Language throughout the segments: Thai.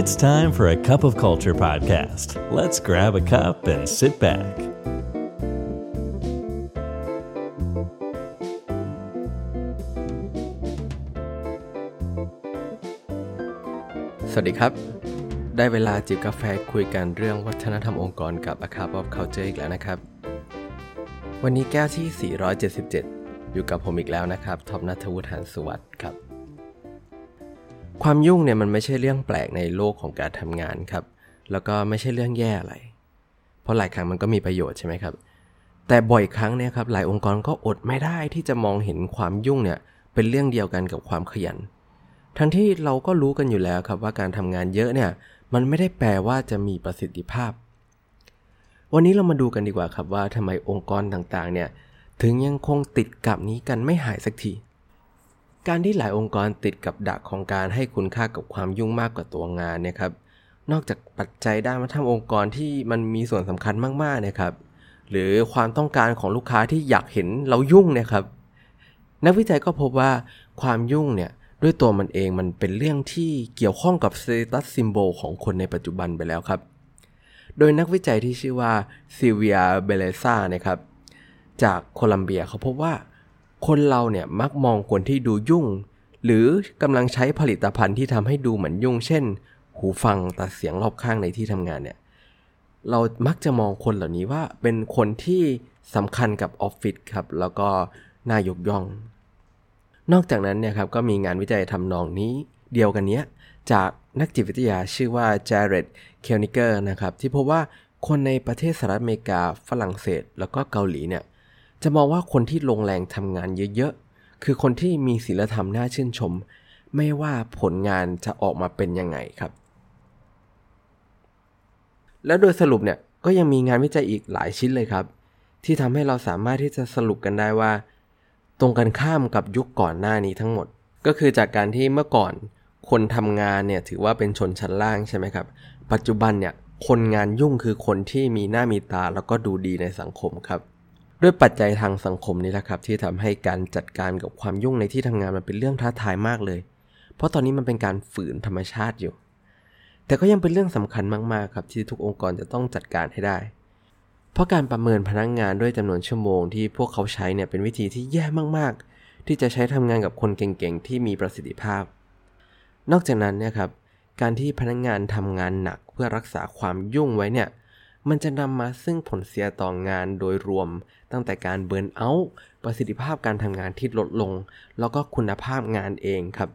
It's time for a cup of culture podcast. Let's grab a cup and sit back. สวัสดีครับ ได้เวลาจิบกาแฟคุยกันเรื่องวัฒนธรรมองค์กรกับ A Cup of Culture อีกแล้วนะครับ วันนี้แก้วที่ 477 อยู่กับผมอีกแล้วนะครับ ท็อปนัทวุฒิหานสุวัสดิ์ครับ ความยุ่งเนี่ยมันไม่ใช่เรื่องแปลกในโลกของการทำงานครับ แล้วก็ไม่ใช่เรื่องแย่อะไร เพราะหลายครั้งมันก็มีประโยชน์ใช่ไหมครับ แต่บ่อยครั้งเนี่ยครับหลายองค์กรก็อดไม่ได้ที่จะมองเห็นความยุ่งเนี่ยเป็นเรื่องเดียวกันกับความขยัน ทั้งที่เราก็รู้กันอยู่แล้วครับว่าการทำงานเยอะเนี่ยมันไม่ได้แปลว่าจะมีประสิทธิภาพ วันนี้เรามาดูกันดีกว่าครับว่าทำไมองค์กรต่างๆเนี่ยถึงยังคงติดกับนี้กันไม่หายสักที การที่หลายองค์กรติดกับดักของการให้คุณค่ากับความยุ่งมากกว่าตัวงานเนี่ยครับ นอกจากปัจจัยด้านวัฒนธรรมองค์กรที่มันมีส่วนสำคัญมากๆเนี่ยครับ หรือความต้องการของลูกค้าที่อยากเห็นเรายุ่งเนี่ยครับ นักวิจัยก็พบว่าความยุ่งเนี่ยด้วยตัวมันเองมันเป็นเรื่องที่เกี่ยวข้องกับ status symbol ของคนในปัจจุบันไปแล้วครับ โดยนักวิจัยที่ชื่อว่าซิเวียเบเลซ่านะครับ จากโคลัมเบียเขาพบว่า คนเราเนี่ยมักมองคนที่ดูยุ่ง หรือกำลังใช้ผลิตภัณฑ์ที่ทำให้ดูเหมือนยุ่ง เช่น หูฟังตัดเสียงรอบข้างในที่ทำงานเนี่ยเรามักจะมองคนเหล่านี้ว่าเป็นคนที่สำคัญกับออฟฟิศครับ แล้วก็น่ายกย่อง นอกจากนั้นเนี่ยครับก็มีงานวิจัยทำนองนี้เดียวกันเนี้ยจากนักจิตวิทยาชื่อว่าจาร์เรดเคลนิเกอร์นะครับที่พบว่าคนในประเทศสหรัฐอเมริกาฝรั่งเศส แล้วก็เกาหลีเนี่ย จะมองว่าคนที่ลงแรงทำงานเยอะๆ คือคนที่มีศีลธรรมน่าชื่นชม ไม่ว่าผลงานจะออกมาเป็นยังไงครับ แล้วโดยสรุปเนี่ยก็ยังมีงานวิจัยอีกหลายชิ้นเลยครับ ที่ทำให้เราสามารถที่จะสรุปกันได้ว่า ตรงกันข้ามกับยุคก่อนหน้านี้ทั้งหมด ก็คือจากการที่เมื่อก่อนคนทำงานเนี่ยถือว่าเป็นชนชั้นล่างใช่ไหมครับ ปัจจุบันเนี่ยคนงานยุ่งคือคนที่มีหน้ามีตาแล้วก็ดูดีในสังคมครับ ด้วยปัจจัยทางสังคมนี่แหละครับ ที่ทำให้การจัดการกับความยุ่งในที่ทำงานมันเป็นเรื่องท้าทายมากเลย เพราะตอนนี้มันเป็นการฝืนธรรมชาติอยู่ แต่ก็ยังเป็นเรื่องสำคัญมากๆครับที่ทุกองค์กรจะต้องจัดการให้ได้ เพราะการประเมินพนักงงานด้วยจำนวนชั่วโมงที่พวกเขาใช้เนี่ยเป็นวิธีที่แย่มากๆ ที่จะใช้ทำงานกับคนเก่งๆที่มีประสิทธิภาพ นอกจากนั้นเนี่ยครับการที่พนักงงานทำงานหนักเพื่อรักษาความยุ่งไว้เนี่ย มันจะนำมาซึ่งผลเสียต่องานโดยรวม ตั้งแต่การเบิร์นเอาท์ประสิทธิภาพการทำงานที่ลดลง แล้วก็คุณภาพงานเองครับ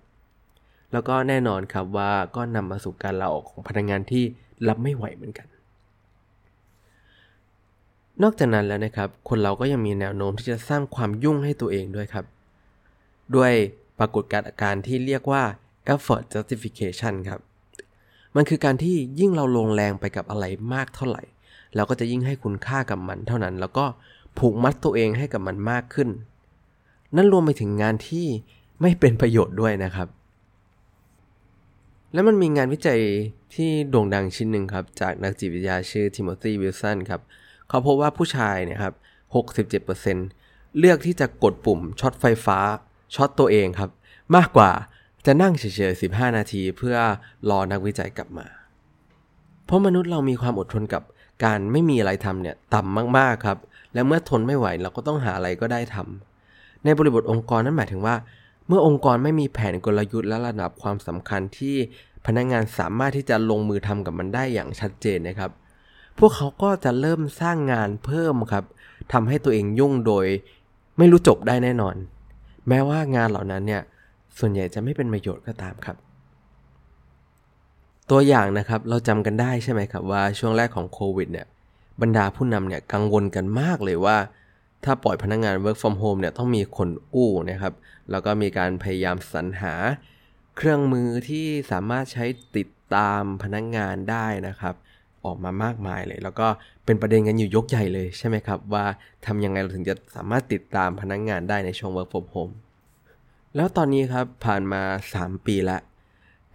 แล้วก็แน่นอนครับว่าก็นำมาสู่การลาออกของพนักงานที่รับไม่ไหวเหมือนกัน นอกจากนั้นแล้วนะครับ คนเราก็ยังมีแนวโน้มที่จะสร้างความยุ่งให้ตัวเองด้วยครับ ด้วยปรากฏการณ์อาการที่เรียกว่า effort justification ครับ มันคือการที่ยิ่งเราลงแรงไปกับอะไรมากเท่าไหร่ เราก็จะยิ่งให้คุณค่ากับมันเท่านั้น แล้วก็ผูกมัดตัวเองให้กับมันมากขึ้น นั่นรวมไปถึงงานที่ไม่เป็นประโยชน์ด้วยนะครับ และมันมีงานวิจัยที่โด่งดังชิ้นหนึ่งครับ จากนักจิตวิทยาชื่อทิโมธีวิลสันครับ เขาพบว่าผู้ชายเนี่ยครับ 67%เลือกที่จะกดปุ่มช็อตไฟฟ้าช็อตตัวเองครับ มากกว่าจะนั่งเฉยๆ 15 นาทีเพื่อรอนักวิจัยกลับมา เพราะมนุษย์เรามีความอดทนกับ การไม่มีอะไรทำเนี่ยต่ำมากๆครับ และเมื่อทนไม่ไหวเราก็ต้องหาอะไรก็ได้ทำในบริบทองค์กรนั้นหมายถึงว่า เมื่อองค์กรไม่มีแผนกลยุทธ์และระดับความสำคัญที่พนักงงานสามารถที่จะลงมือทำกับมันได้อย่างชัดเจนนะครับ พวกเขาก็จะเริ่มสร้างงานเพิ่มครับทำให้ตัวเองยุ่งโดย ไม่รู้จบได้แน่นอน แม้ว่างานเหล่านั้นเนี่ยส่วนใหญ่จะไม่เป็นประโยชน์ก็ตามครับ ตัวอย่างนะครับเราจำกันได้ใช่ไหมครับว่าช่วงแรกของโควิดเนี่ยบรรดาผู้นำเนี่ยกังวลกันมากเลยว่า ถ้าปล่อยพนักงงาน work from home เนี่ยต้องมีคนอู้นะครับแล้วก็มีการพยายามสรรหา เครื่องมือที่สามารถใช้ติดตามพนักงงานได้นะครับ ออกมามากมายเลย แล้วก็เป็นประเด็นกันอยู่ยกใหญ่เลยใช่ไหมครับ ว่าทำยังไงเราถึงจะสามารถติดตามพนักงงานได้ในช่วง work from home แล้วตอนนี้ครับผ่านมา 3 ปีละ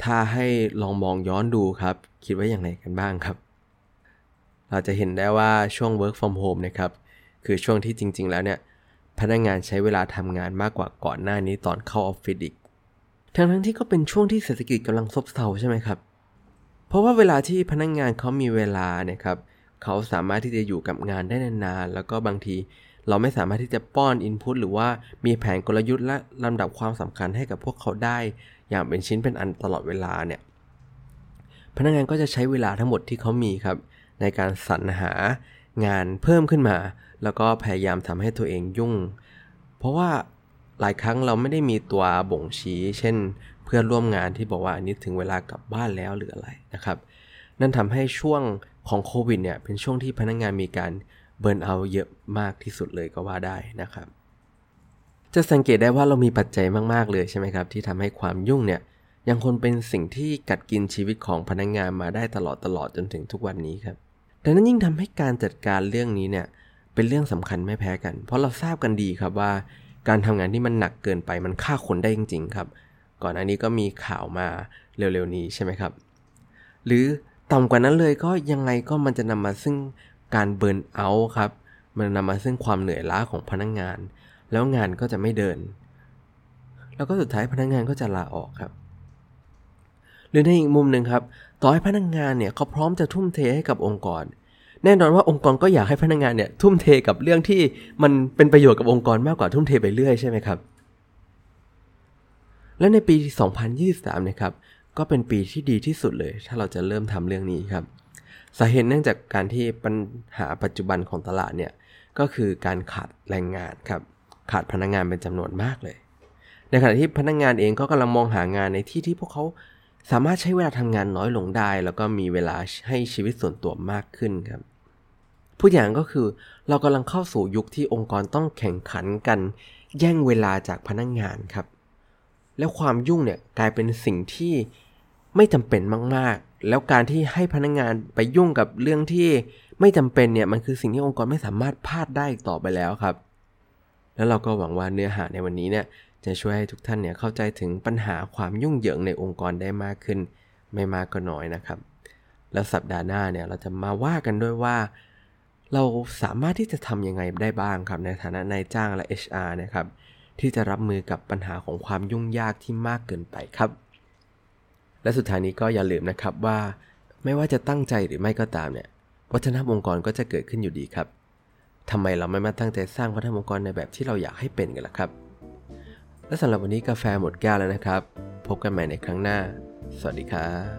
ถ้าให้ลองมองย้อนดูครับ คิดว่าอย่างไรกันบ้างครับ เราจะเห็นได้ว่าช่วง work from home นะครับ คือช่วงที่จริง ๆ แล้วเนี่ย พนักงงานใช้เวลาทำงานมากกว่าก่อนหน้านี้ตอนเข้าออฟฟิศอีก ทั้งทั้งที่ก็เป็นช่วงที่เศรษฐกิจกำลังซบเซาใช่ไหมครับ เพราะว่าเวลาที่พนักงงานเขามีเวลาเนี่ยครับ เขาสามารถที่จะอยู่กับงานได้นานๆ แล้วก็บางทีเราไม่สามารถที่จะป้อนอินพุตหรือว่ามีแผนกลยุทธ์และลำดับความสำคัญให้กับพวกเขาได้ อย่างเป็นชิ้นเป็นอันตลอดเวลาเนี่ยพนักงานก็จะใช้เวลาทั้งหมดที่เขามีครับ ในการสรรหางานเพิ่มขึ้นมา แล้วก็พยายามทำให้ตัวเองยุ่ง เพราะว่าหลายครั้งเราไม่ได้มีตัวบ่งชี้ เช่น เพื่อนร่วมงานที่บอกว่าอันนี้ถึงเวลากลับบ้านแล้วหรืออะไรนะครับ นั่นทำให้ช่วงของโควิดเนี่ยเป็นช่วงที่พนักงงานมีการเบิร์นเอาเยอะมากที่สุดเลยก็ว่าได้นะครับ จะสังเกตได้ว่าเรามีปัจจัยมากๆเลยใช่ไหมครับ ที่ทำให้ความยุ่งเนี่ยยังคงเป็นสิ่งที่กัดกินชีวิตของพนักงงานมาได้ตลอดตลอดจนถึงทุกวันนี้ครับดังนั้นยิ่งทำให้การจัดการเรื่องนี้เนี่ยเป็นเรื่องสำคัญไม่แพ้กัน เพราะเราทราบกันดีครับว่า การทำงานที่มันหนักเกินไปมันฆ่าคนได้จริง ๆ ครับ ก่อนอันนี้ก็มีข่าวมาเร็วๆนี้ใช่ไหมครับ หรือต่ำกว่านั้นเลยก็ยังไงก็มันจะนำมาซึ่งการเบิร์นเอาท์ครับ มันนำมาซึ่งความเหนื่อยล้าของพนักงงาน แล้วงานก็จะไม่เดิน แล้วก็สุดท้ายพนักงงานก็จะลาออกครับ หรือในอีกมุมหนึ่งครับ ต่อให้พนักงงานเนี่ยเขาพร้อมจะทุ่มเทให้กับองค์กร แน่นอนว่าองค์กรก็อยากให้พนักงงานเนี่ยทุ่มเทกับเรื่องที่มันเป็นประโยชน์กับองค์กรมากกว่าทุ่มเทไปเรื่อยใช่ไหมครับ และในปี 2023นะครับก็เป็นปีที่ดีที่สุดเลย ถ้าเราจะเริ่มทำเรื่องนี้ครับสาเหตุเนื่องจากการที่ปัญหาปัจจุบันของตลาดเนี่ยก็คือการขาดแรงงานครับ ขาดพนักงงานเป็นจำนวนมากเลย ในขณะที่พนักงงานเองก็กำลังมองหางานในที่ที่พวกเขาสามารถใช้เวลาทำงานน้อยลงได้ แล้วก็มีเวลาให้ชีวิตส่วนตัวมากขึ้นครับผู้อย่างก็คือเรากำลังเข้าสู่ยุคที่องค์กรต้องแข่งขันกัน แย่งเวลาจากพนักงงานครับ แล้วความยุ่งเนี่ยกลายเป็นสิ่งที่ไม่จำเป็นมาก ๆ แล้วการที่ให้พนักงงานไปยุ่งกับเรื่องที่ไม่จำเป็นเนี่ยมันคือสิ่งที่องค์กรไม่สามารถพลาดได้ต่อไปแล้วครับ แล้วเราก็หวังว่าเนื้อหาในวันนี้เนี่ยจะช่วยให้ทุกท่านเนี่ยเข้าใจถึงปัญหาความยุ่งเหยิงในองค์กรได้มากขึ้น ไม่มากก็น้อยนะครับ แล้วสัปดาห์หน้าเนี่ยเราจะมาว่ากันด้วยว่า เราสามารถที่จะทำยังไงได้บ้างครับในฐานะนายจ้างและ HR นะครับที่จะรับมือกับปัญหาของความยุ่งยากที่มากเกินไปครับ และสุดท้ายนี้ก็อย่าลืมนะครับว่า ไม่ว่าจะตั้งใจหรือไม่ก็ตามเนี่ยวัฒนธรรมองค์กรก็จะเกิดขึ้นอยู่ดีครับ ทำไมเราไม่มาตั้งใจสร้างวัฒนธรรมองค์กรในแบบที่เราอยากให้เป็นกันล่ะครับ และสำหรับวันนี้กาแฟหมดแก้วแล้วนะครับ พบกันใหม่ในครั้งหน้า สวัสดีครับ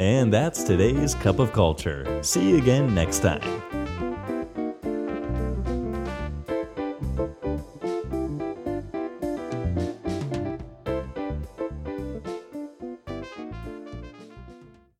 And that's today's Cup of Culture. See you again next time.